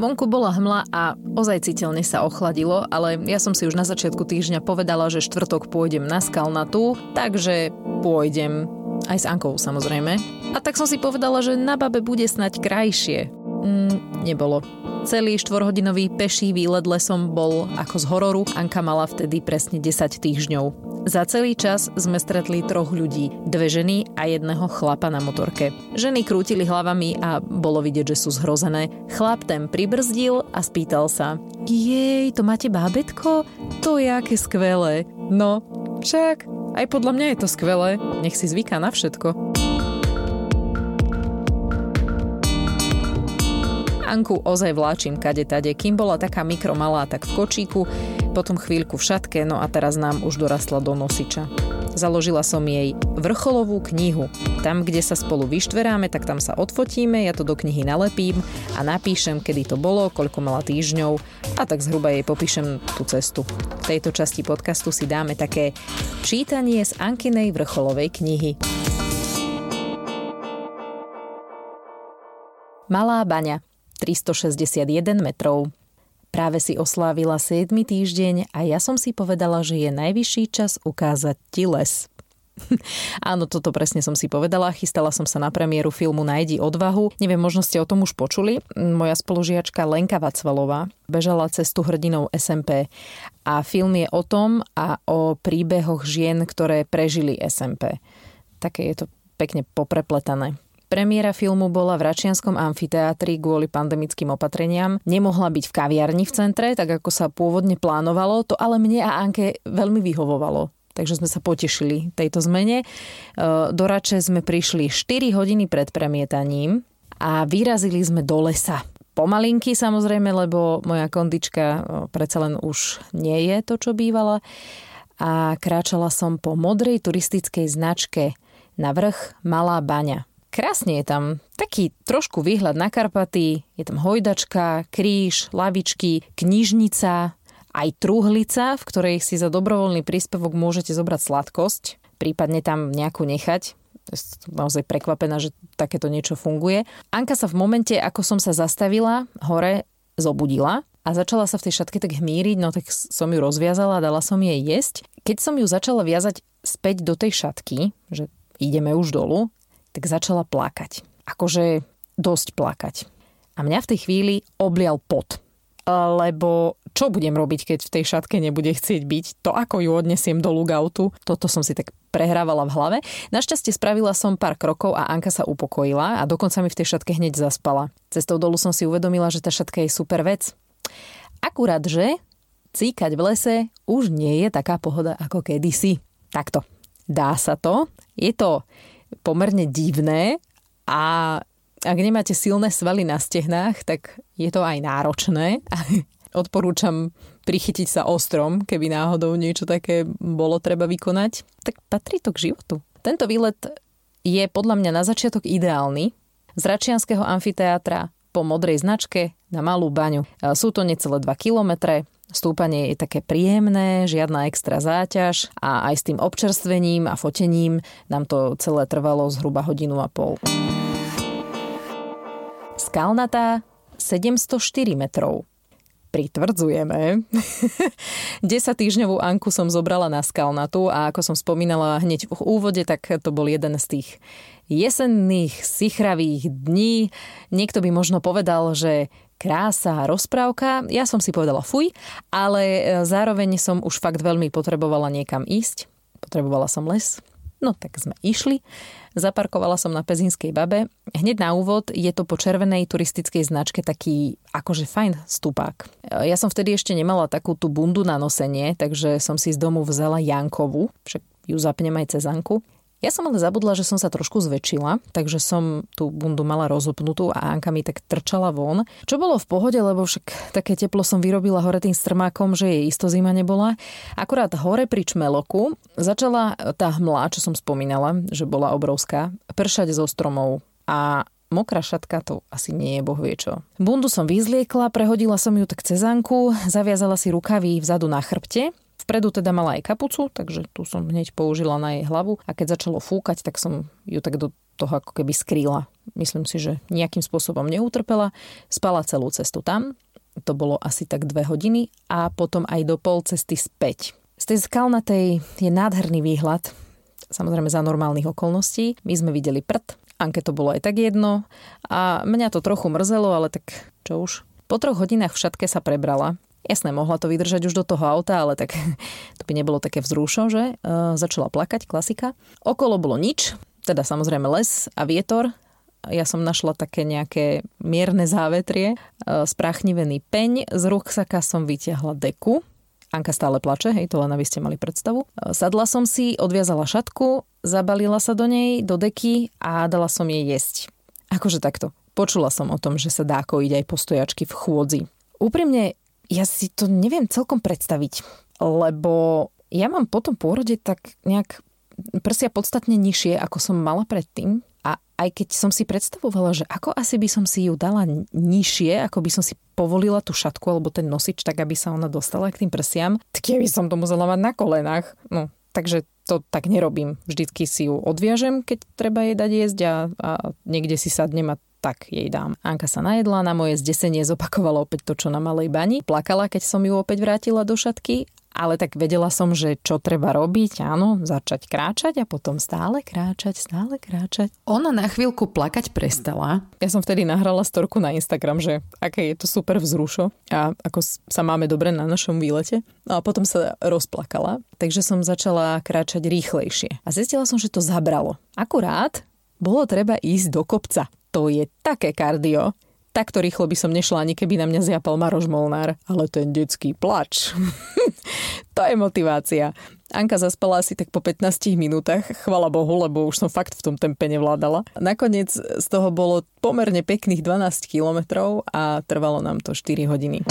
Vonku bola hmla a ozaj citeľne sa ochladilo, ale ja som si už na začiatku týždňa povedala, že štvrtok pôjdem na skalnatú, takže pôjdem. Aj s Ankou samozrejme. A tak som si povedala, že na babe bude snať krajšie. Mm, nebolo. Celý štvorhodinový peší výlet lesom bol ako z hororu. Anka mala vtedy presne 10 týždňov. Za celý čas sme stretli troch ľudí, dve ženy a jedného chlapa na motorke. Ženy krútili hlavami a bolo vidieť, že sú zhrozené. Chlap ten pribrzdil a spýtal sa Jej, to máte bábetko? To je aké skvelé. No, však, aj podľa mňa je to skvelé. Nech si zvyká na všetko. Anku ozaj vláčim kade tade, kým bola taká mikromalá, tak v kočíku, potom chvíľku v šatke, no a teraz nám už dorastla do nosiča. Založila som jej vrcholovú knihu. Tam, kde sa spolu vyštveráme, tak tam sa odfotíme, ja to do knihy nalepím a napíšem, kedy to bolo, koľko mala týždňov a tak zhruba jej popíšem tú cestu. V tejto časti podcastu si dáme také čítanie z Ankinej vrcholovej knihy. Malá baňa 361 metrov. Práve si oslávila 7. týždeň a ja som si povedala, že je najvyšší čas ukázať ti les. Áno, toto presne som si povedala. Chystala som sa na premiéru filmu Najdi odvahu. Neviem, možno ste o tom už počuli. Moja spolužiačka Lenka Vacvalová bežala cestu hrdinou SMP a film je o tom a o príbehoch žien, ktoré prežili SMP. Také je to pekne poprepletané. Premiéra filmu bola v Račianskom amfiteátri kvôli pandemickým opatreniam. Nemohla byť v kaviarni v centre, tak ako sa pôvodne plánovalo, to ale mne a Anke veľmi vyhovovalo. Takže sme sa potešili tejto zmene. E, do Rače sme prišli 4 hodiny pred premietaním a vyrazili sme do lesa. Pomalinky samozrejme, lebo moja kondička e, predsa len už nie je to, čo bývala. A kráčala som po modrej turistickej značke na vrch Malá baňa. Krásne je tam taký trošku výhľad na Karpaty, je tam hojdačka, kríž, lavičky, knižnica, aj truhlica, v ktorej si za dobrovoľný príspevok môžete zobrať sladkosť, prípadne tam nejakú nechať. Som naozaj prekvapená, že takéto niečo funguje. Anka sa v momente, ako som sa zastavila hore, zobudila a začala sa v tej šatke tak hmíriť, no tak som ju rozviazala a dala som jej jesť. Keď som ju začala viazať späť do tej šatky, že ideme už dolu, tak začala plakať. Akože dosť plakať. A mňa v tej chvíli oblial pot. Lebo čo budem robiť, keď v tej šatke nebude chcieť byť? To, ako ju odnesiem do lugautu, toto som si tak prehrávala v hlave. Našťastie spravila som pár krokov a Anka sa upokojila a dokonca mi v tej šatke hneď zaspala. Cestou dolu som si uvedomila, že tá šatka je super vec. Akurát, že cíkať v lese už nie je taká pohoda ako kedysi. Takto. Dá sa to. Je to pomerne divné a ak nemáte silné svaly na stehnách, tak je to aj náročné. Odporúčam prichytiť sa ostrom, keby náhodou niečo také bolo treba vykonať. Tak patrí to k životu. Tento výlet je podľa mňa na začiatok ideálny. Z Račianského amfiteátra po modrej značke na malú baňu. Sú to necelé 2 kilometre, Stúpanie je také príjemné, žiadna extra záťaž a aj s tým občerstvením a fotením nám to celé trvalo zhruba hodinu a pol. Skalnatá 704 metrov. Pritvrdzujeme. 10 týždňovú Anku som zobrala na Skalnatu a ako som spomínala hneď v úvode, tak to bol jeden z tých jesenných, sichravých dní. Niekto by možno povedal, že krása a rozprávka. Ja som si povedala fuj, ale e, zároveň som už fakt veľmi potrebovala niekam ísť. Potrebovala som les. No tak sme išli. Zaparkovala som na Pezinskej babe. Hneď na úvod je to po červenej turistickej značke taký akože fajn stupák. E, ja som vtedy ešte nemala takú tú bundu na nosenie, takže som si z domu vzala Jankovu, však ju zapnem aj cez Anku. Ja som ale zabudla, že som sa trošku zväčšila, takže som tú bundu mala rozopnutú a Anka mi tak trčala von. Čo bolo v pohode, lebo však také teplo som vyrobila hore tým strmákom, že jej isto zima nebola. Akurát hore pri Čmeloku začala tá hmla, čo som spomínala, že bola obrovská, pršať zo stromov a mokrá šatka to asi nie je boh čo. Bundu som vyzliekla, prehodila som ju tak cez Anku, zaviazala si rukavy vzadu na chrbte Vpredu teda mala aj kapucu, takže tu som hneď použila na jej hlavu a keď začalo fúkať, tak som ju tak do toho ako keby skrýla myslím si, že nejakým spôsobom neutrpela. Spala celú cestu tam, to bolo asi tak dve hodiny a potom aj do pol cesty späť. Z tej skalnatej je nádherný výhľad, samozrejme za normálnych okolností. My sme videli prd, Anke to bolo aj tak jedno a mňa to trochu mrzelo, ale tak čo už. Po troch hodinách v šatke sa prebrala. Jasné, mohla to vydržať už do toho auta, ale tak to by nebolo také vzrušo, že? E, začala plakať, klasika. Okolo bolo nič, teda samozrejme les a vietor. Ja som našla také nejaké mierne závetrie, e, spráchnivený peň, z ruksaka som vyťahla deku, Anka stále plače, hej, to len aby ste mali predstavu. E, sadla som si, odviazala šatku, zabalila sa do nej, do deky a dala som jej jesť. Akože takto. Počula som o tom, že sa dá kojiť aj postojačky v chôdzi. Úprimne, ja si to neviem celkom predstaviť, lebo ja mám po tom pôrode tak nejak prsia podstatne nižšie, ako som mala predtým. A aj keď som si predstavovala, že ako asi by som si ju dala nižšie, ako by som si povolila tú šatku alebo ten nosič, tak aby sa ona dostala k tým prsiam, tak ja by som to musela mať na kolenách. No, takže to tak nerobím. Vždycky si ju odviažem, keď treba jej dať jesť a, a niekde si sadnem a tak jej dám. Anka sa najedla, na moje zdesenie zopakovala opäť to, čo na malej bani. Plakala, keď som ju opäť vrátila do šatky ale tak vedela som, že čo treba robiť, áno, začať kráčať a potom stále kráčať, stále kráčať. Ona na chvíľku plakať prestala. Ja som vtedy nahrala storku na Instagram, že aké je to super vzrušo a ako sa máme dobre na našom výlete. No a potom sa rozplakala, takže som začala kráčať rýchlejšie. A zistila som, že to zabralo. Akurát bolo treba ísť do kopca. To je také kardio takto rýchlo by som nešla ani keby na mňa zjapal Maroš Molnár. Ale ten detský plač. to je motivácia. Anka zaspala asi tak po 15 minútach, chvala Bohu, lebo už som fakt v tom tempe nevládala. Nakoniec z toho bolo pomerne pekných 12 kilometrov a trvalo nám to 4 hodiny.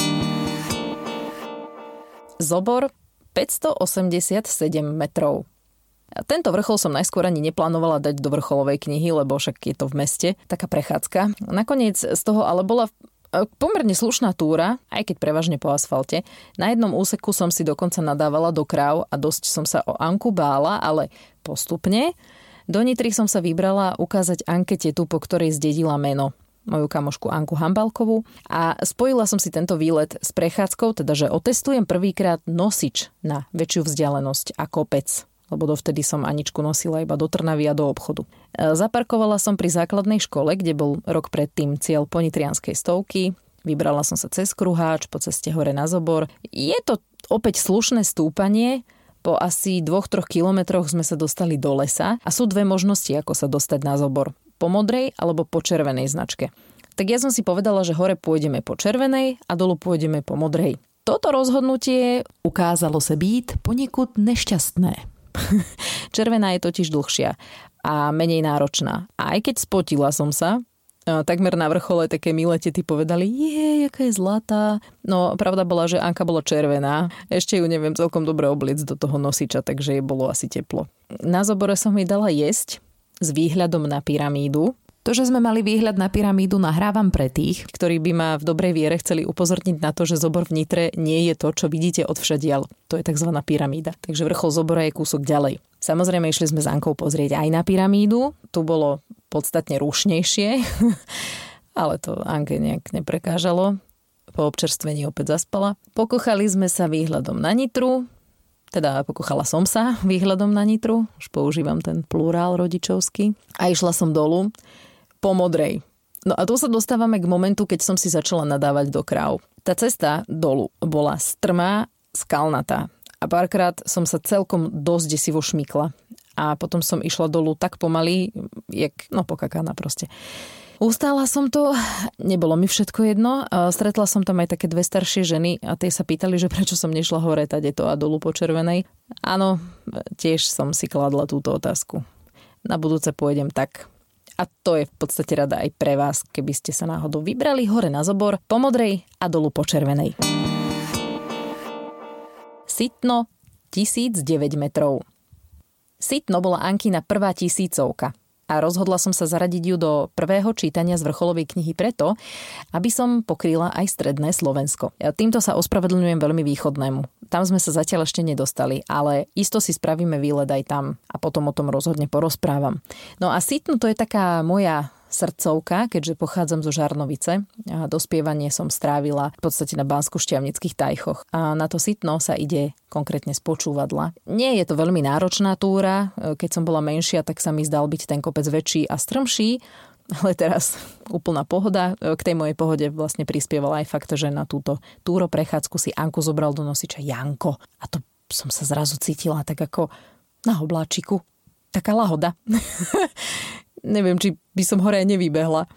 Zobor 587 metrov. Tento vrchol som najskôr ani neplánovala dať do vrcholovej knihy, lebo však je to v meste, taká prechádzka. Nakoniec z toho ale bola e, pomerne slušná túra, aj keď prevažne po asfalte. Na jednom úseku som si dokonca nadávala do kráv a dosť som sa o Anku bála, ale postupne. Do Nitry som sa vybrala ukázať Anke tetu, po ktorej zdedila meno moju kamošku Anku Hambalkovú a spojila som si tento výlet s prechádzkou, teda že otestujem prvýkrát nosič na väčšiu vzdialenosť a kopec lebo dovtedy som Aničku nosila iba do Trnavy a do obchodu. E, zaparkovala som pri základnej škole, kde bol rok predtým cieľ ponitrianskej stovky. Vybrala som sa cez Kruháč, po ceste hore na Zobor. Je to opäť slušné stúpanie, po asi 2-3 kilometroch sme sa dostali do lesa a sú dve možnosti, ako sa dostať na Zobor. Po modrej alebo po červenej značke. Tak ja som si povedala, že hore pôjdeme po červenej a dolu pôjdeme po modrej. Toto rozhodnutie ukázalo sa byť poniekud nešťastné. Červená je totiž dlhšia a menej náročná. A aj keď spotila som sa, takmer na vrchole také milé tety povedali, je, aká je zlatá. No, pravda bola, že Anka bola červená. Ešte ju neviem celkom dobre obliec do toho nosiča, takže jej bolo asi teplo. Na zobore som jej dala jesť s výhľadom na pyramídu, to, že sme mali výhľad na pyramídu, nahrávam pre tých, ktorí by ma v dobrej viere chceli upozorniť na to, že zobor v Nitre nie je to, čo vidíte od všadial. To je tzv. pyramída. Takže vrchol zobora je kúsok ďalej. Samozrejme, išli sme s Ankou pozrieť aj na pyramídu. Tu bolo podstatne rušnejšie, ale to Anke nejak neprekážalo. Po občerstvení opäť zaspala. Pokochali sme sa výhľadom na Nitru, teda pokochala som sa výhľadom na Nitru, už používam ten plurál rodičovský. A išla som dolu po modrej. No a tu sa dostávame k momentu, keď som si začala nadávať do kráv. Tá cesta dolu bola strmá, skalnatá. A párkrát som sa celkom dosť desivo šmykla. A potom som išla dolu tak pomaly, jak, no pokakána proste. Ustála som to, nebolo mi všetko jedno. Stretla som tam aj také dve staršie ženy a tie sa pýtali, že prečo som nešla hore tade to a dolu po červenej. Áno, tiež som si kladla túto otázku. Na budúce pôjdem tak, a to je v podstate rada aj pre vás, keby ste sa náhodou vybrali hore na zobor po modrej a dolu po červenej. Sitno 1009 metrov. Sitno bola Ankina prvá tisícovka a rozhodla som sa zaradiť ju do prvého čítania z vrcholovej knihy preto, aby som pokryla aj stredné Slovensko. Ja týmto sa ospravedlňujem veľmi východnému. Tam sme sa zatiaľ ešte nedostali, ale isto si spravíme výlet aj tam a potom o tom rozhodne porozprávam. No a Sitno to je taká moja srdcovka, keďže pochádzam zo Žarnovice a dospievanie som strávila v podstate na Bansko-Šťavnických tajchoch. A na to sitno sa ide konkrétne z počúvadla. Nie je to veľmi náročná túra, keď som bola menšia, tak sa mi zdal byť ten kopec väčší a strmší, ale teraz úplná pohoda. K tej mojej pohode vlastne prispieval aj fakt, že na túto túro prechádzku si Anku zobral do nosiča Janko. A to som sa zrazu cítila tak ako na obláčiku. Taká lahoda. Neviem, či by som hore nevybehla.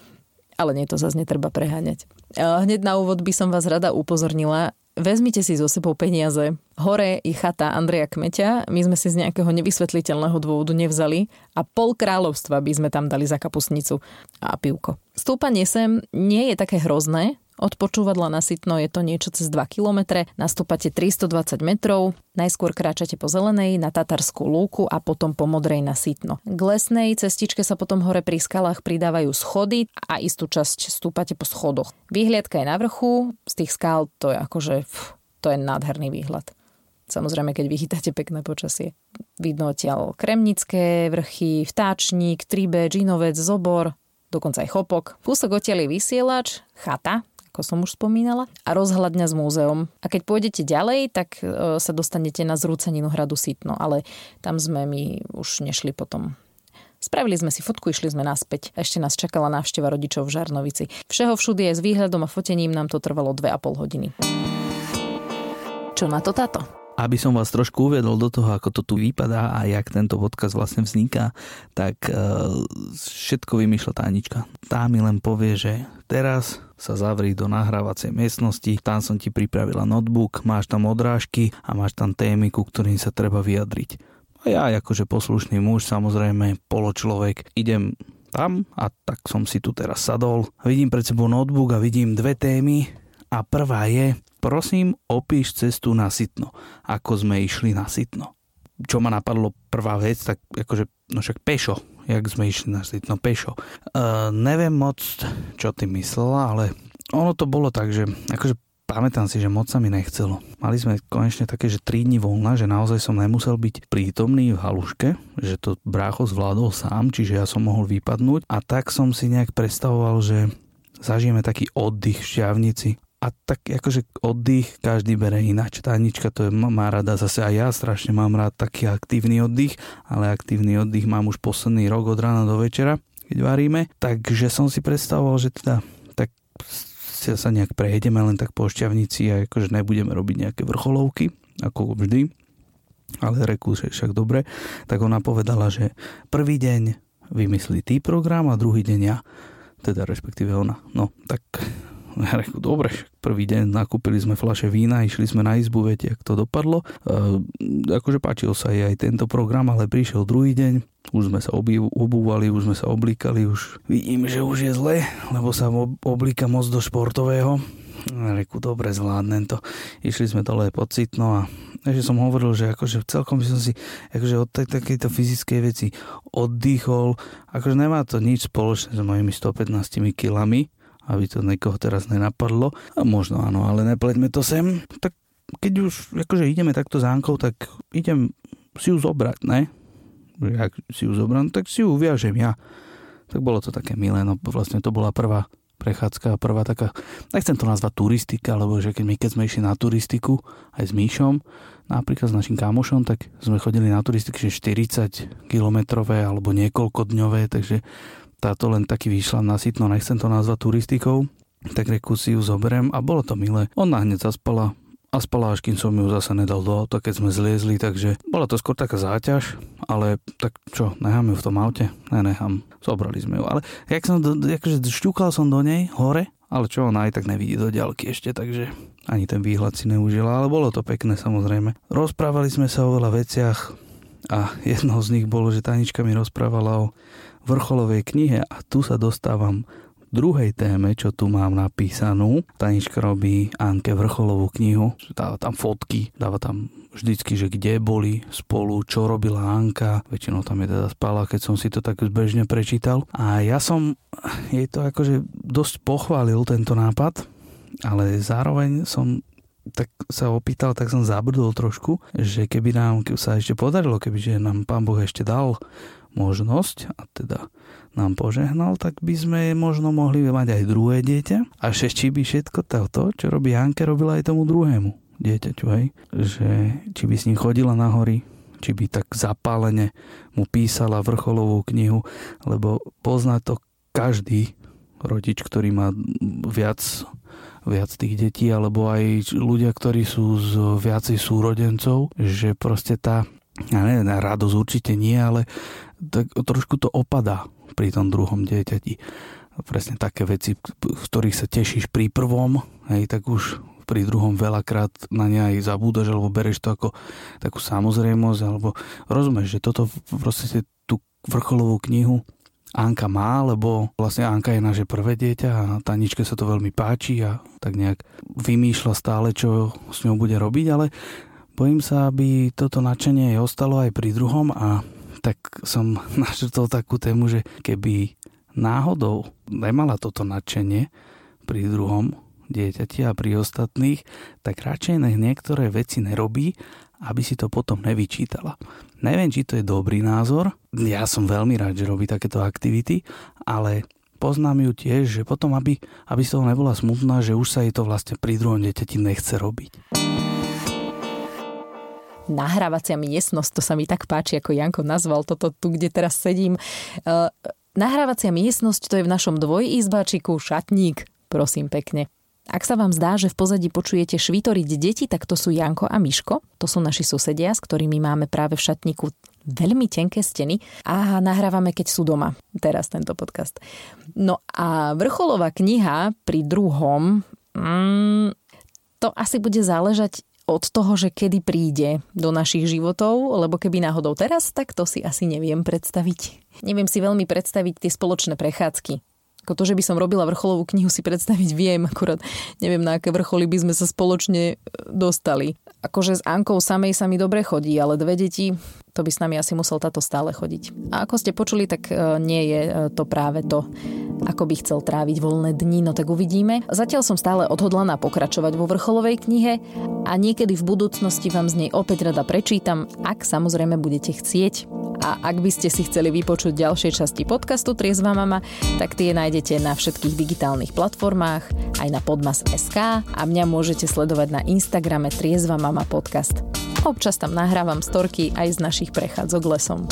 Ale nie, to zase netreba preháňať. Hneď na úvod by som vás rada upozornila, vezmite si zo sebou peniaze. Hore je chata Andreja Kmeťa, my sme si z nejakého nevysvetliteľného dôvodu nevzali a pol kráľovstva by sme tam dali za kapusnicu a pivko. Stúpanie sem nie je také hrozné, od počúvadla na Sitno je to niečo cez 2 km, nastúpate 320 metrov, najskôr kráčate po zelenej na Tatarskú lúku a potom po modrej na Sitno. K lesnej cestičke sa potom hore pri skalách pridávajú schody a istú časť stúpate po schodoch. Výhliadka je na vrchu, z tých skál to je akože, pf, to je nádherný výhľad. Samozrejme, keď vychytáte pekné počasie. Vidno odtiaľ Kremnické vrchy, Vtáčnik, Tribe, Džinovec, Zobor, dokonca aj Chopok. Kúsok odtiaľ je vysielač, chata, ako som už spomínala, a rozhľadňa s múzeum. A keď pôjdete ďalej, tak e, sa dostanete na zrúceninu hradu Sitno, ale tam sme my už nešli potom Spravili sme si fotku, išli sme naspäť. Ešte nás čakala návšteva rodičov v Žarnovici. Všeho všudy je s výhľadom a fotením nám to trvalo 2,5 hodiny. Čo na to táto? Aby som vás trošku uviedol do toho, ako to tu vypadá a jak tento podcast vlastne vzniká, tak uh, všetko vymýšľa tá Anička. Tá mi len povie, že teraz sa zavri do nahrávacej miestnosti, tam som ti pripravila notebook, máš tam odrážky a máš tam témy, ku ktorým sa treba vyjadriť. A ja akože poslušný muž, samozrejme poločlovek, idem tam a tak som si tu teraz sadol. Vidím pred sebou notebook a vidím dve témy a prvá je Prosím, opíš cestu na Sitno. Ako sme išli na Sitno. Čo ma napadlo prvá vec, tak akože, no však pešo, jak sme išli na Sitno, pešo. Uh, neviem moc, čo ty myslela, ale ono to bolo tak, že akože pamätám si, že moc sa mi nechcelo. Mali sme konečne také, že 3 dní voľna, že naozaj som nemusel byť prítomný v haluške, že to brácho zvládol sám, čiže ja som mohol vypadnúť a tak som si nejak predstavoval, že zažijeme taký oddych v šťavnici a tak akože oddych každý bere ináč. Tá to je, má rada zase aj ja strašne mám rád taký aktívny oddych, ale aktívny oddych mám už posledný rok od rána do večera, keď varíme. Takže som si predstavoval, že teda tak sa nejak prejedeme len tak po šťavnici a akože nebudeme robiť nejaké vrcholovky, ako vždy. Ale reku, že však dobre. Tak ona povedala, že prvý deň vymyslí tý program a druhý deň ja. Teda respektíve ona. No, tak ja reku, dobre, prvý deň nakúpili sme flaše vína, išli sme na izbu, viete, jak to dopadlo. E, akože páčil sa aj tento program, ale prišiel druhý deň, už sme sa obúvali, už sme sa oblíkali, už vidím, že už je zle, lebo sa oblíka moc do športového. Reku, dobre, zvládnem to. Išli sme dole pocitno a takže som hovoril, že akože celkom by som si akože od tak, takejto fyzickej veci oddychol. Akože nemá to nič spoločné s mojimi 115 kilami, aby to niekoho teraz nenapadlo. A možno áno, ale nepleťme to sem. Tak keď už akože ideme takto zánkou, tak idem si ju zobrať, ne? Ak si ju zobrám, tak si ju uviažem ja. Tak bolo to také milé, no vlastne to bola prvá prechádzka, prvá taká, nechcem to nazvať turistika, lebo že keď my keď sme išli na turistiku aj s Míšom, napríklad s našim kamošom, tak sme chodili na turistiky, že 40 kilometrové alebo niekoľko dňové, takže táto len taký výšľam na sitno, nechcem to nazvať turistikou, tak reku si ju zoberiem a bolo to milé. Ona hneď zaspala a spala, až kým som ju zase nedal do auta, keď sme zliezli, takže bola to skôr taká záťaž, ale tak čo, nechám ju v tom aute? Ne, nechám, zobrali sme ju, ale jak som, do, akože šťúkal som do nej hore, ale čo ona aj tak nevidí do ďalky ešte, takže ani ten výhľad si neužila, ale bolo to pekné samozrejme. Rozprávali sme sa o veľa veciach a jednou z nich bolo, že Tanička mi rozprávala o vrcholovej knihe a tu sa dostávam k druhej téme, čo tu mám napísanú. Tanička robí Anke vrcholovú knihu, dáva tam fotky, dáva tam vždycky, že kde boli spolu, čo robila Anka. Väčšinou tam je teda spala, keď som si to tak zbežne prečítal. A ja som jej to akože dosť pochválil tento nápad, ale zároveň som tak sa opýtal, tak som zabrdol trošku, že keby nám keby sa ešte podarilo, kebyže nám pán Boh ešte dal možnosť, a teda nám požehnal, tak by sme možno mohli mať aj druhé dieťa a či by všetko to, čo robí Janke, robila aj tomu druhému dieťaťu, hej? Že či by s ním chodila na hory, či by tak zapálene mu písala vrcholovú knihu, lebo pozná to každý rodič, ktorý má viac, viac tých detí, alebo aj ľudia, ktorí sú z viacej súrodencov, že proste tá ja neviem, radosť určite nie, ale tak trošku to opadá pri tom druhom dieťati. Presne také veci, v ktorých sa tešíš pri prvom, hej, tak už pri druhom veľakrát na ne aj zabúdaš, alebo bereš to ako takú samozrejmosť, alebo rozumieš, že toto proste tú vrcholovú knihu Anka má, lebo vlastne Anka je naše prvé dieťa a Taničke sa to veľmi páči a tak nejak vymýšľa stále, čo s ňou bude robiť, ale bojím sa, aby toto nadšenie ostalo aj pri druhom a tak som našetol takú tému, že keby náhodou nemala toto nadšenie pri druhom dieťati a pri ostatných, tak radšej nech niektoré veci nerobí, aby si to potom nevyčítala. Neviem, či to je dobrý názor. Ja som veľmi rád, že robí takéto aktivity, ale poznám ju tiež, že potom, aby, aby z toho nebola smutná, že už sa jej to vlastne pri druhom dieťati nechce robiť nahrávacia miestnosť, to sa mi tak páči, ako Janko nazval toto tu, kde teraz sedím. Uh, nahrávacia miestnosť, to je v našom dvojizbačiku šatník, prosím pekne. Ak sa vám zdá, že v pozadí počujete švitoriť deti, tak to sú Janko a Miško. To sú naši susedia, s ktorými máme práve v šatníku veľmi tenké steny a nahrávame, keď sú doma. Teraz tento podcast. No a vrcholová kniha pri druhom, mm, to asi bude záležať od toho, že kedy príde do našich životov, lebo keby náhodou teraz, tak to si asi neviem predstaviť. Neviem si veľmi predstaviť tie spoločné prechádzky. Ako to, že by som robila vrcholovú knihu, si predstaviť viem, akurát neviem, na aké vrcholy by sme sa spoločne e, dostali. Akože s Ankou samej sa mi dobre chodí, ale dve deti, to by s nami asi musel táto stále chodiť. A ako ste počuli, tak e, nie je e, to práve to, ako by chcel tráviť voľné dni, no tak uvidíme. Zatiaľ som stále odhodlaná pokračovať vo vrcholovej knihe a niekedy v budúcnosti vám z nej opäť rada prečítam, ak samozrejme budete chcieť. A ak by ste si chceli vypočuť ďalšie časti podcastu Triezva mama, tak tie nájdete na všetkých digitálnych platformách, aj na podmas.sk a mňa môžete sledovať na Instagrame Triezva mama podcast. Občas tam nahrávam storky aj z našich prechádzok lesom.